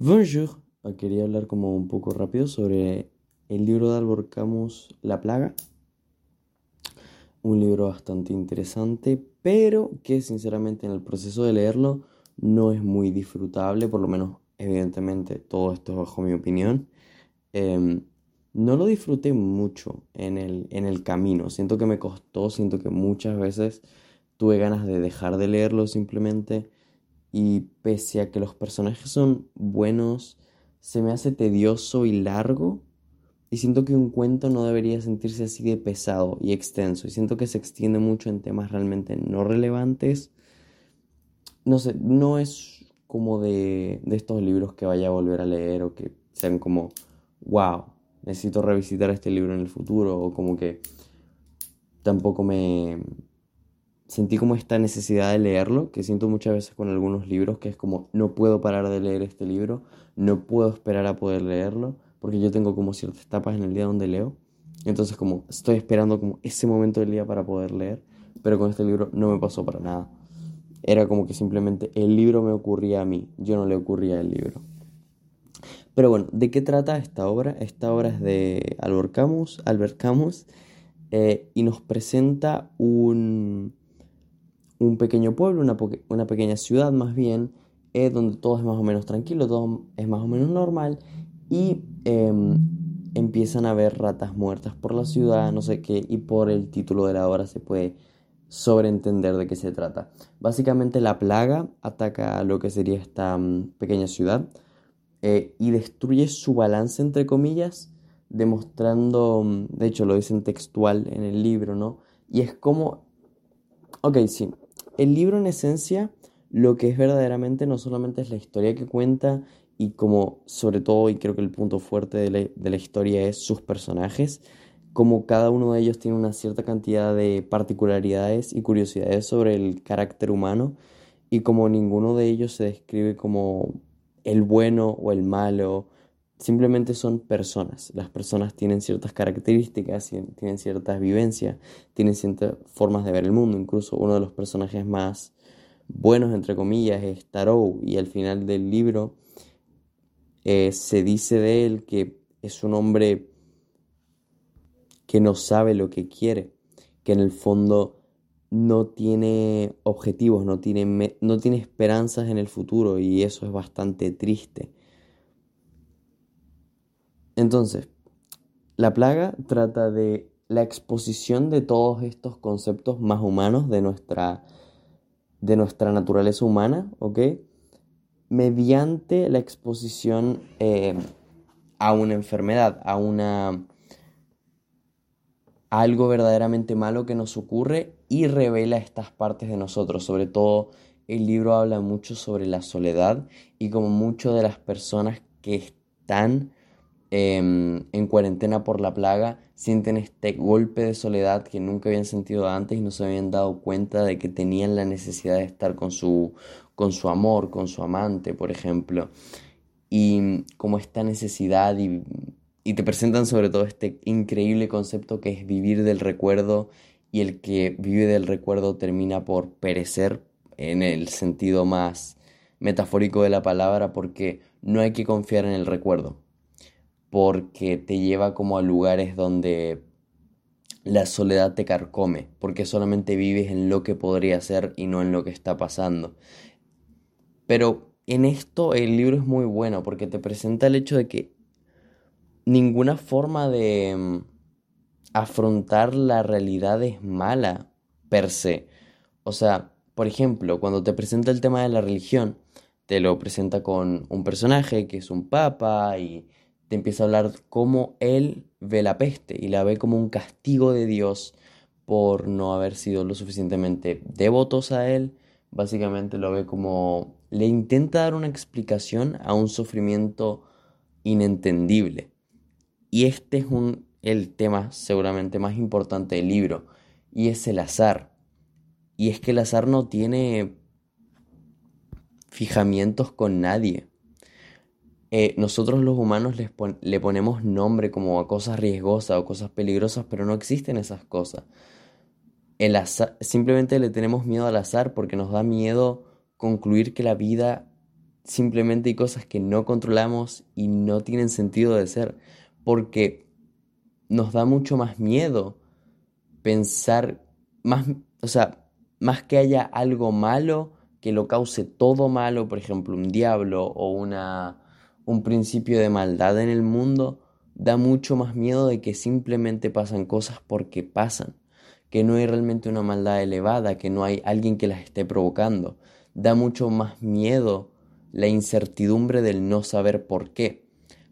Bonjour, ah, quería hablar como un poco rápido sobre el libro de Albert Camus, La Plaga. Un libro bastante interesante, pero que sinceramente en el proceso de leerlo no es muy disfrutable, por lo menos evidentemente todo esto es bajo mi opinión. Em, no lo disfruté mucho en el, en el camino, siento que me costó, siento que muchas veces tuve ganas de dejar de leerlo simplemente y pese a que los personajes son buenos, se me hace tedioso y largo y siento que un cuento no debería sentirse así de pesado y extenso y siento que se extiende mucho en temas realmente no relevantes. No sé, no es como de, de estos libros que vaya a volver a leer o que sean como, wow, necesito revisitar este libro en el futuro o como que tampoco me, sentí como esta necesidad de leerlo, que siento muchas veces con algunos libros, que es como no puedo parar de leer este libro, no puedo esperar a poder leerlo, porque yo tengo como ciertas etapas en el día donde leo, entonces como estoy esperando como ese momento del día para poder leer, pero con este libro no me pasó para nada. Era como que simplemente el libro me ocurría a mí, yo no le ocurría al libro. Pero bueno, ¿de qué trata esta obra? Esta obra es de Albert Camus, Albert Camus eh, y nos presenta un, un pequeño pueblo, una, pequeña ciudad más bien, eh, donde todo es más o menos tranquilo, todo es más o menos normal y em, empiezan a haber ratas muertas por la ciudad, no sé qué, y por el título de la obra se puede sobreentender de qué se trata. Básicamente la plaga ataca lo que sería esta mm, pequeña ciudad eh, y destruye su balance, entre comillas, demostrando, mm, de hecho lo dicen textual en el libro, ¿no? Y es como, ok, sí, el libro en esencia lo que es verdaderamente no solamente es la historia que cuenta y como sobre todo, y creo que el punto fuerte de la, historia es sus personajes, como cada uno de ellos tiene una cierta cantidad de particularidades y curiosidades sobre el carácter humano y como ninguno de ellos se describe como el bueno o el malo, simplemente son personas. Las personas tienen ciertas características, tienen ciertas vivencias, tienen ciertas formas de ver el mundo. Incluso uno de los personajes más buenos, entre comillas, es Tarot. Y al final del libro eh, se dice de él que es un hombre que no sabe lo que quiere, que en el fondo no tiene objetivos, no tiene, no tiene esperanzas en el futuro y eso es bastante triste. Entonces, la plaga trata de la exposición de todos estos conceptos más humanos de nuestra, de nuestra naturaleza humana, ¿ok? Mediante la exposición eh, a una enfermedad, a una a algo verdaderamente malo que nos ocurre y revela estas partes de nosotros. Sobre todo, el libro habla mucho sobre la soledad y como mucho de las personas que están Em, en cuarentena por la plaga sienten este golpe de soledad que nunca habían sentido antes y no se habían dado cuenta de que tenían la necesidad de estar con su, con su amor, con su amante, por ejemplo. Y como esta necesidad y, y te presentan sobre todo este increíble concepto que es vivir del recuerdo y el que vive del recuerdo termina por perecer en el sentido más metafórico de la palabra porque no hay que confiar en el recuerdo porque te lleva como a lugares donde la soledad te carcome, porque solamente vives en lo que podría ser y no en lo que está pasando. Pero en esto el libro es muy bueno porque te presenta el hecho de que ninguna forma de mm, afrontar la realidad es mala per se. O sea, por ejemplo, cuando te presenta el tema de la religión, te lo presenta con un personaje que es un papa y te empieza a hablar cómo él ve la peste y la ve como un castigo de Dios por no haber sido lo suficientemente devotos a él. Básicamente lo ve como le intenta dar una explicación a un sufrimiento inentendible. Y este es un, el tema seguramente más importante del libro, y es el azar. Y es que el azar no tiene fijamientos con nadie. Eh, nosotros los humanos le ponemos nombre como a cosas riesgosas o cosas peligrosas, pero no existen esas cosas. El simplemente le tenemos miedo al azar porque nos da miedo concluir que la vida simplemente hay cosas que no controlamos y no tienen sentido de ser, porque nos da mucho más miedo pensar, más, o sea, más que haya algo malo que lo cause todo malo, por ejemplo, un diablo o una, un principio de maldad en el mundo, da mucho más miedo de que simplemente pasan cosas porque pasan, que no hay realmente una maldad elevada, que no hay alguien que las esté provocando. Da mucho más miedo la incertidumbre del no saber por qué,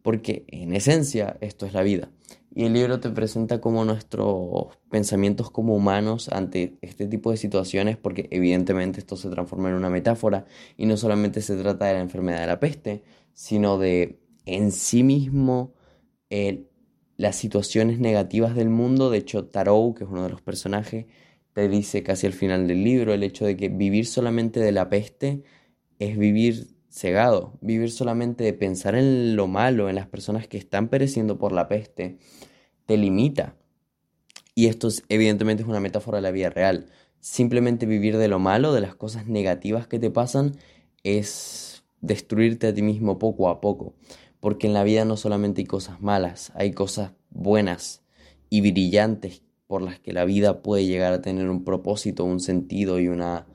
porque en esencia esto es la vida. Y el libro te presenta como nuestros pensamientos como humanos ante este tipo de situaciones, porque evidentemente esto se transforma en una metáfora y no solamente se trata de la enfermedad de la peste, sino de en sí mismo las situaciones negativas del mundo. De hecho, Tarot, que es uno de los personajes, te dice casi al final del libro el hecho de que vivir solamente de la peste es vivir cegado, vivir solamente de pensar en lo malo, en las personas que están pereciendo por la peste, te limita. Y esto evidentemente es una metáfora de la vida real. Simplemente vivir de lo malo, de las cosas negativas que te pasan, es destruirte a ti mismo poco a poco. Porque en la vida no solamente hay cosas malas, hay cosas buenas y brillantes por las que la vida puede llegar a tener un propósito, un sentido y una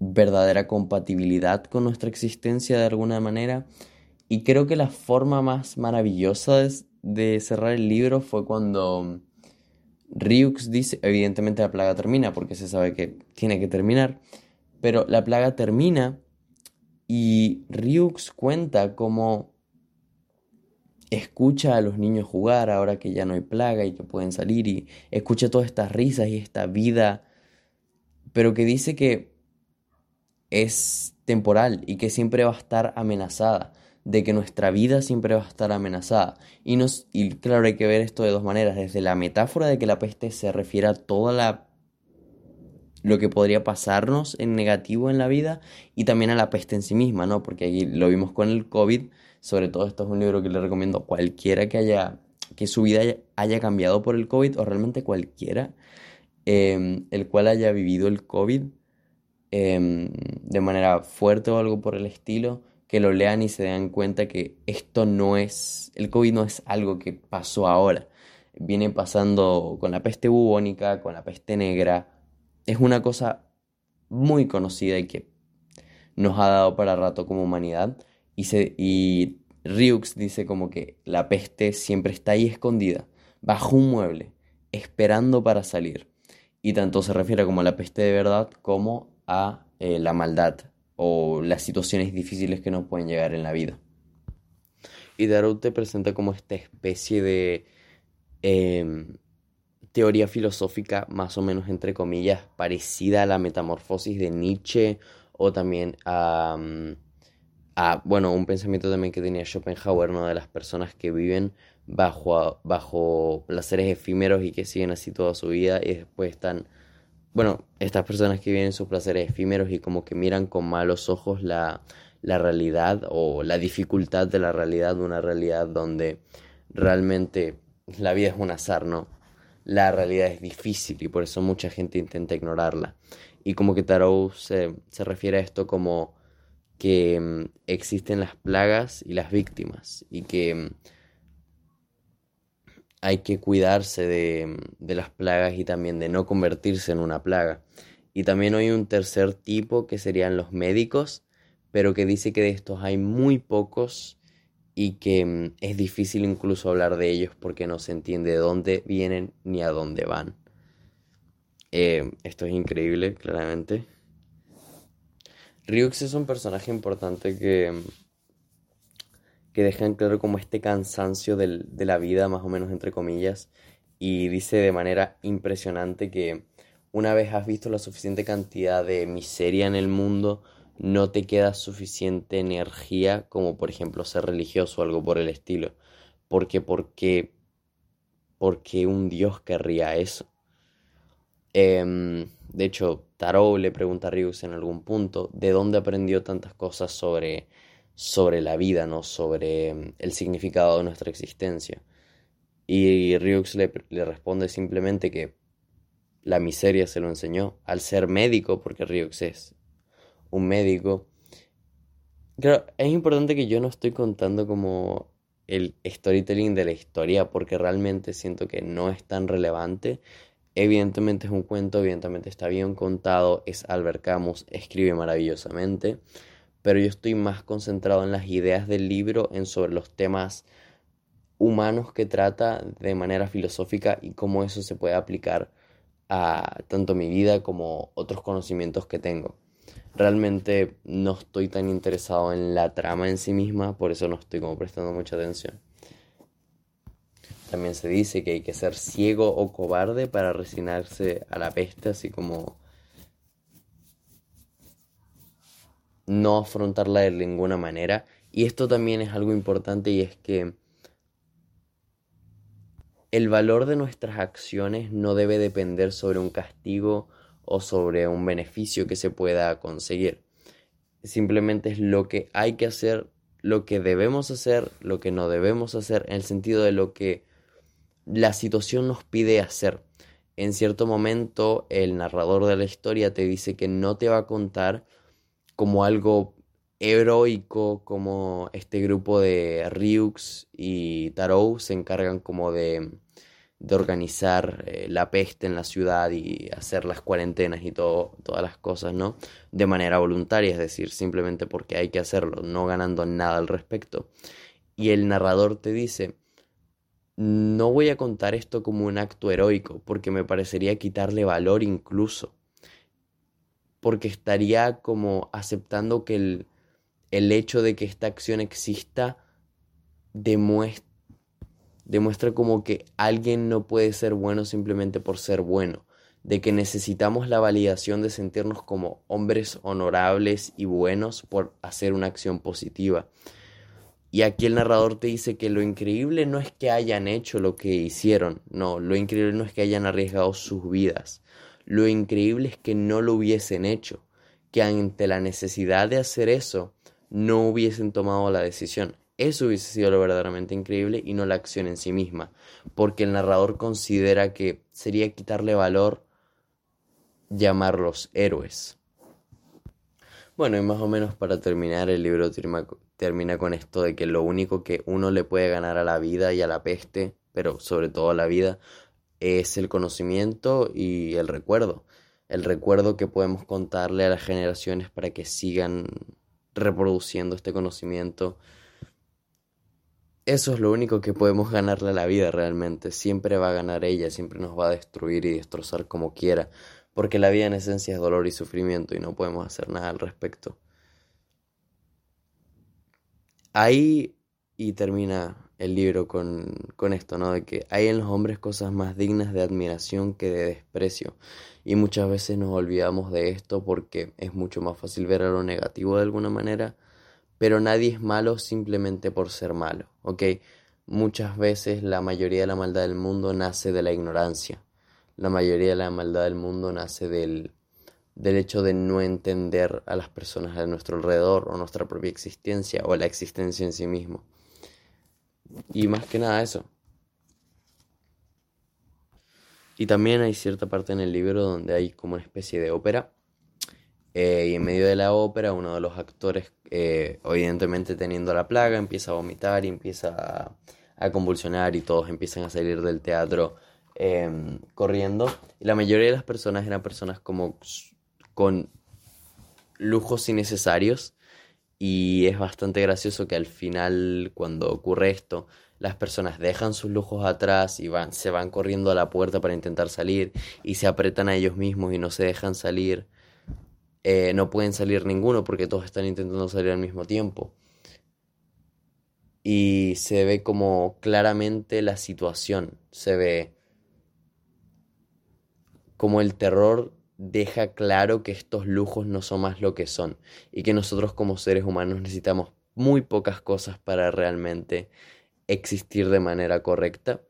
verdadera compatibilidad con nuestra existencia de alguna manera. Y creo que la forma más maravillosa de, cerrar el libro fue cuando Ryux dice, evidentemente la plaga termina porque se sabe que tiene que terminar, pero la plaga termina y Ryux cuenta cómo escucha a los niños jugar ahora que ya no hay plaga y que pueden salir y escucha todas estas risas y esta vida, pero que dice que es temporal y que siempre va a estar amenazada, de que nuestra vida siempre va a estar amenazada. Y, nos, y claro, hay que ver esto de dos maneras, desde la metáfora de que la peste se refiere a toda la lo que podría pasarnos en negativo en la vida y también a la peste en sí misma, ¿no? Porque ahí lo vimos con el COVID, sobre todo esto es un libro que le recomiendo a cualquiera que haya que su vida haya, cambiado por el COVID o realmente cualquiera eh, el cual haya vivido el COVID Em, de manera fuerte o algo por el estilo, que lo lean y se den cuenta que esto no es, el COVID no es algo que pasó ahora, viene pasando con la peste bubónica, con la peste negra, es una cosa muy conocida y que nos ha dado para rato como humanidad y, se, Ryux dice como que la peste siempre está ahí escondida, bajo un mueble, esperando para salir. Y tanto se refiere como a la peste de verdad como a eh, la maldad o las situaciones difíciles que nos pueden llegar en la vida. Y Darut te presenta como esta especie de em, teoría filosófica más o menos entre comillas parecida a la metamorfosis de Nietzsche o también a, mm, a bueno, un pensamiento también que tenía Schopenhauer, ¿no? de las personas que viven bajo, bajo placeres efímeros y que siguen así toda su vida y después están bueno, estas personas que viven sus placeres efímeros y como que miran con malos ojos la, la realidad o la dificultad de la realidad, una realidad donde realmente la vida es un azar, ¿no? La realidad es difícil y por eso mucha gente intenta ignorarla. Y como que Tarot se, se refiere a esto como que mm, existen las plagas y las víctimas y que mm, hay que cuidarse de, las plagas y también de no convertirse en una plaga. Y también hay un tercer tipo que serían los médicos, pero que dice que de estos hay muy pocos y que mm, es difícil incluso hablar de ellos porque no se entiende de dónde vienen ni a dónde van. Eh, esto es increíble, claramente. Ryux es un personaje importante que mm, que dejan claro como este cansancio de la vida, más o menos entre comillas, y dice de manera impresionante que una vez has visto la suficiente cantidad de miseria en el mundo, no te queda suficiente energía como por ejemplo ser religioso o algo por el estilo. Porque, porque, porque un Dios querría eso. Em, de hecho, Tarot le pregunta a Ryux en algún punto de dónde aprendió tantas cosas sobre sobre la vida, ¿no? Sobre mm, el significado de nuestra existencia. Y Ryux le, le responde simplemente que la miseria se lo enseñó al ser médico, porque Ryux es un médico, Creo, es importante que yo no estoy contando como el storytelling de la historia porque realmente siento que no es tan relevante. Evidentemente es un cuento, evidentemente está bien contado, es Albert Camus, escribe maravillosamente, pero yo estoy más concentrado en las ideas del libro, en sobre los temas humanos que trata de manera filosófica y cómo eso se puede aplicar a tanto mi vida como otros conocimientos que tengo. Realmente no estoy tan interesado en la trama en sí misma, por eso no estoy como prestando mucha atención. También se dice que hay que ser ciego o cobarde para resignarse a la peste, así como no afrontarla de ninguna manera. Y esto también es algo importante y es que el valor de nuestras acciones no debe depender sobre un castigo o sobre un beneficio que se pueda conseguir. Simplemente es lo que hay que hacer, lo que debemos hacer, lo que no debemos hacer, en el sentido de lo que la situación nos pide hacer. En cierto momento el narrador de la historia te dice que no te va a contar como algo heroico, como este grupo de Ryux y Tarou se encargan como de, de organizar eh, la peste en la ciudad y hacer las cuarentenas y todo, todas las cosas, ¿no? De manera voluntaria, es decir, simplemente porque hay que hacerlo, no ganando nada al respecto. Y el narrador te dice, no voy a contar esto como un acto heroico, porque me parecería quitarle valor incluso, porque estaría como aceptando que el, el hecho de que esta acción exista demuestra, demuestra como que alguien no puede ser bueno simplemente por ser bueno, de que necesitamos la validación de sentirnos como hombres honorables y buenos por hacer una acción positiva. Y aquí el narrador te dice que lo increíble no es que hayan hecho lo que hicieron, no, lo increíble no es que hayan arriesgado sus vidas, lo increíble es que no lo hubiesen hecho, que ante la necesidad de hacer eso, no hubiesen tomado la decisión. Eso hubiese sido lo verdaderamente increíble y no la acción en sí misma, porque el narrador considera que sería quitarle valor llamarlos héroes. Bueno, y más o menos para terminar, el libro termina con esto de que lo único que uno le puede ganar a la vida y a la peste, pero sobre todo a la vida, es el conocimiento y el recuerdo. El recuerdo que podemos contarle a las generaciones para que sigan reproduciendo este conocimiento. Eso es lo único que podemos ganarle a la vida realmente. Siempre va a ganar ella, siempre nos va a destruir y destrozar como quiera porque la vida en esencia es dolor y sufrimiento y no podemos hacer nada al respecto. Ahí, y termina el libro con, con, esto, ¿no? De que hay en los hombres cosas más dignas de admiración que de desprecio. Y muchas veces nos olvidamos de esto porque es mucho más fácil ver a lo negativo de alguna manera, pero nadie es malo simplemente por ser malo, ¿ok? Muchas veces la mayoría de la maldad del mundo nace de la ignorancia la mayoría de la maldad del mundo nace del, del hecho de no entender a las personas a nuestro alrededor o nuestra propia existencia o la existencia en sí mismo. Y más que nada eso. Y también hay cierta parte en el libro donde hay como una especie de ópera. Eh, y en medio de la ópera uno de los actores, eh, evidentemente teniendo la plaga, empieza a vomitar y empieza a, convulsionar y todos empiezan a salir del teatro Em, corriendo. Y la mayoría de las personas eran personas como con lujos innecesarios. Y es bastante gracioso que al final, cuando ocurre esto, las personas dejan sus lujos atrás y van, se van corriendo a la puerta para intentar salir y se apretan a ellos mismos y no se dejan salir. Eh, no pueden salir ninguno porque todos están intentando salir al mismo tiempo. Y se ve como claramente la situación. Se ve como el terror deja claro que estos lujos no son más lo que son y que nosotros como seres humanos necesitamos muy pocas cosas para realmente existir de manera correcta.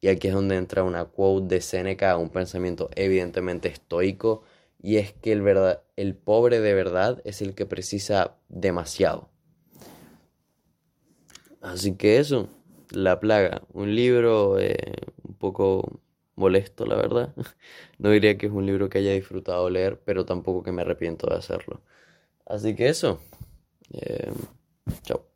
Y aquí es donde entra una quote de Seneca, un pensamiento evidentemente estoico, y es que el, verdad, el pobre de verdad es el que precisa demasiado. Así que eso, La Plaga, un libro eh, un poco molesto, la verdad. No diría que es un libro que haya disfrutado leer, pero tampoco que me arrepiento de hacerlo. Así que eso, Eh, chao.